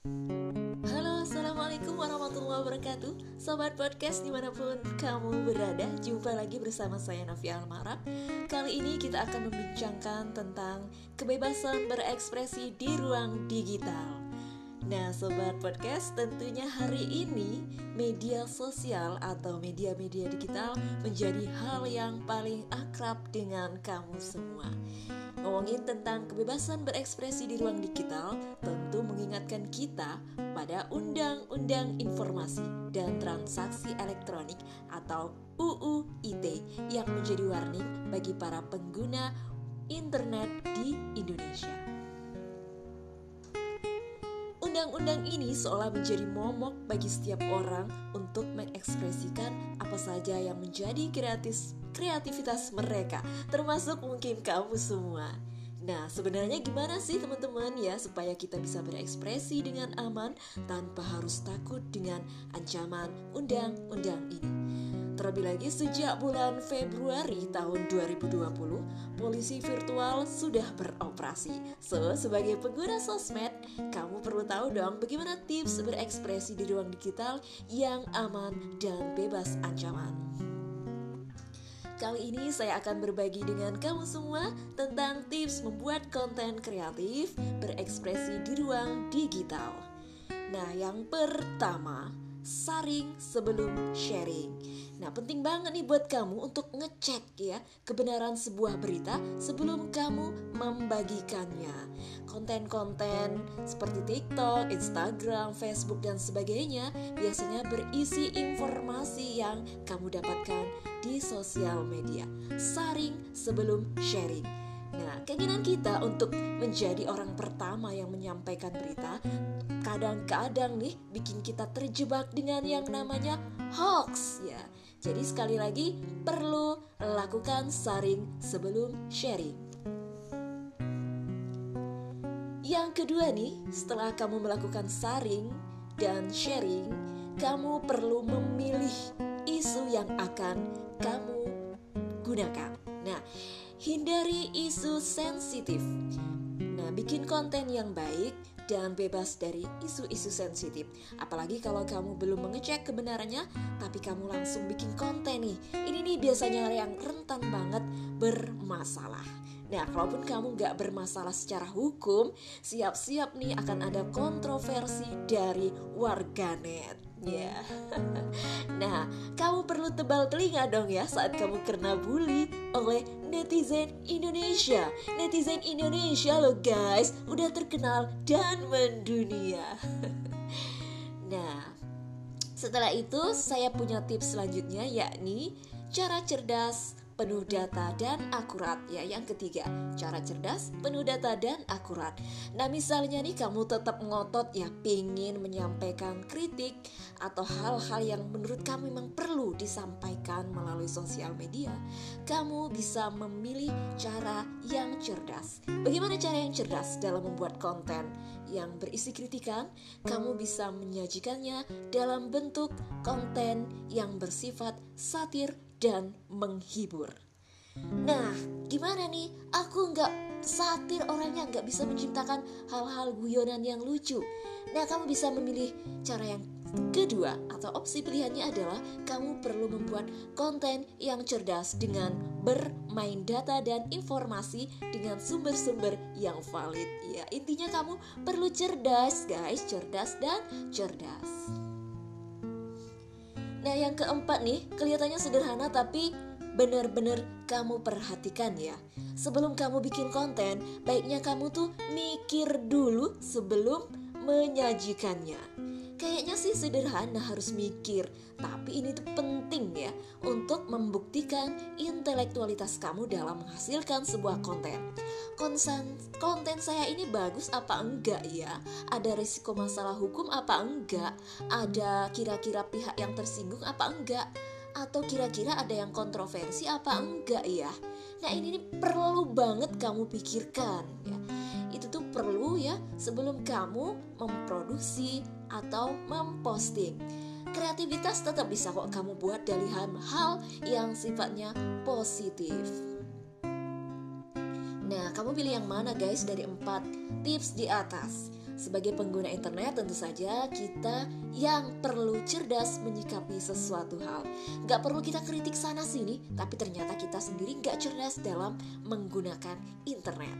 Halo, Assalamualaikum warahmatullahi wabarakatuh. Sobat Podcast di mana pun kamu berada Jumpa lagi bersama saya Novi Almarab Kali ini kita akan membincangkan tentang Kebebasan berekspresi di ruang digital Nah Sobat Podcast tentunya hari ini Media sosial atau media-media digital Menjadi hal yang paling akrab dengan kamu semua Ngomongin tentang kebebasan berekspresi di ruang digital, tentu mengingatkan kita pada Undang-Undang Informasi dan Transaksi Elektronik atau UU ITE yang menjadi warning bagi para pengguna internet di Indonesia. Undang-undang ini seolah menjadi momok bagi setiap orang untuk mengekspresikan apa saja yang menjadi kreatif kreativitas mereka, termasuk mungkin kamu semua. Nah, sebenarnya gimana sih teman-teman ya supaya kita bisa berekspresi dengan aman tanpa harus takut dengan ancaman undang-undang ini? Terlebih lagi sejak bulan Februari tahun 2020, polisi virtual sudah beroperasi. So, sebagai pengguna sosmed, kamu perlu tahu dong bagaimana tips berekspresi di ruang digital yang aman dan bebas ancaman. Kali ini saya akan berbagi dengan kamu semua tentang tips membuat konten kreatif berekspresi di ruang digital. Nah, yang pertama, saring sebelum sharing. Nah, penting banget nih buat kamu untuk ngecek ya kebenaran sebuah berita sebelum kamu membagikannya. Konten-konten seperti TikTok, Instagram, Facebook dan sebagainya biasanya berisi informasi yang kamu dapatkan di sosial media. Saring sebelum sharing. Nah, keinginan kita untuk menjadi orang pertama yang menyampaikan berita kadang-kadang nih bikin kita terjebak dengan yang namanya hoax ya. Jadi sekali lagi perlu lakukan saring sebelum sharing. Yang kedua nih, setelah kamu melakukan saring dan sharing, kamu perlu memilih isu yang akan kamu gunakan. Nah, hindari isu sensitif. Nah, bikin konten yang baik dan bebas dari isu-isu sensitif. Apalagi kalau kamu belum mengecek kebenarannya, tapi kamu langsung bikin konten nih. Ini nih biasanya yang rentan banget bermasalah. Nah, kalaupun kamu gak bermasalah secara hukum, siap-siap nih akan ada kontroversi dari warganet. Ya. Nah, kamu perlu tebal telinga dong ya saat kamu kena bully oleh netizen Indonesia. Netizen Indonesia loh guys, udah terkenal dan mendunia. nah, setelah itu saya punya tips selanjutnya yakni cara cerdas penuh data dan akurat. Ya yang ketiga cara cerdas penuh data dan akurat. Nah misalnya nih kamu tetap ngotot ya pingin menyampaikan kritik atau hal-hal yang menurut kamu memang perlu disampaikan melalui sosial media kamu bisa memilih cara yang cerdas. Bagaimana cara yang cerdas dalam membuat konten yang berisi kritikan? Kamu bisa menyajikannya dalam bentuk konten yang bersifat satir dan menghibur. Nah, gimana nih? Aku nggak satir orangnya nggak bisa menciptakan hal-hal guyonan yang lucu. Nah, kamu bisa memilih cara yang kedua atau opsi pilihannya adalah kamu perlu membuat konten yang cerdas dengan bermain data dan informasi dengan sumber-sumber yang valid. Ya, intinya kamu perlu cerdas, guys, cerdas dan cerdas. Nah yang keempat nih kelihatannya sederhana tapi benar-benar kamu perhatikan ya. Sebelum kamu bikin konten baiknya kamu tuh mikir dulu sebelum menyajikannya Kayaknya sih sederhana harus mikir, tapi ini tuh penting ya untuk membuktikan intelektualitas kamu dalam menghasilkan sebuah konten. Konsen, konten saya ini bagus apa enggak ya? Ada risiko masalah hukum apa enggak? Ada kira-kira pihak yang tersinggung apa enggak? Atau kira-kira ada yang kontroversi apa enggak ya? Nah ini nih perlu banget kamu pikirkan ya itu tuh perlu ya sebelum kamu memproduksi atau memposting. Kreativitas tetap bisa kok kamu buat dari hal-hal yang sifatnya positif. Nah, kamu pilih yang mana guys dari empat tips di atas? Sebagai pengguna internet tentu saja kita yang perlu cerdas menyikapi sesuatu hal Gak perlu kita kritik sana sini Tapi ternyata kita sendiri gak cerdas dalam menggunakan internet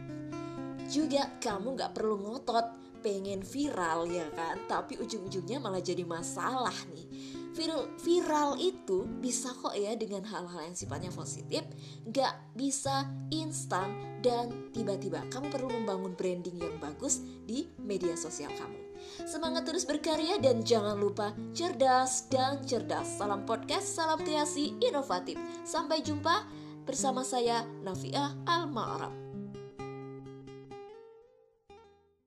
Juga kamu gak perlu ngotot pengen viral ya kan? Tapi ujung-ujungnya malah jadi masalah nih. Viral, viral itu bisa kok ya dengan hal-hal yang sifatnya positif Gak bisa instan dan tiba-tiba kamu perlu membangun branding yang bagus di media sosial kamu. Semangat terus berkarya dan jangan lupa cerdas dan cerdas. Salam podcast, salam kreasi inovatif. Sampai jumpa bersama saya Nafiah Al-Ma'arab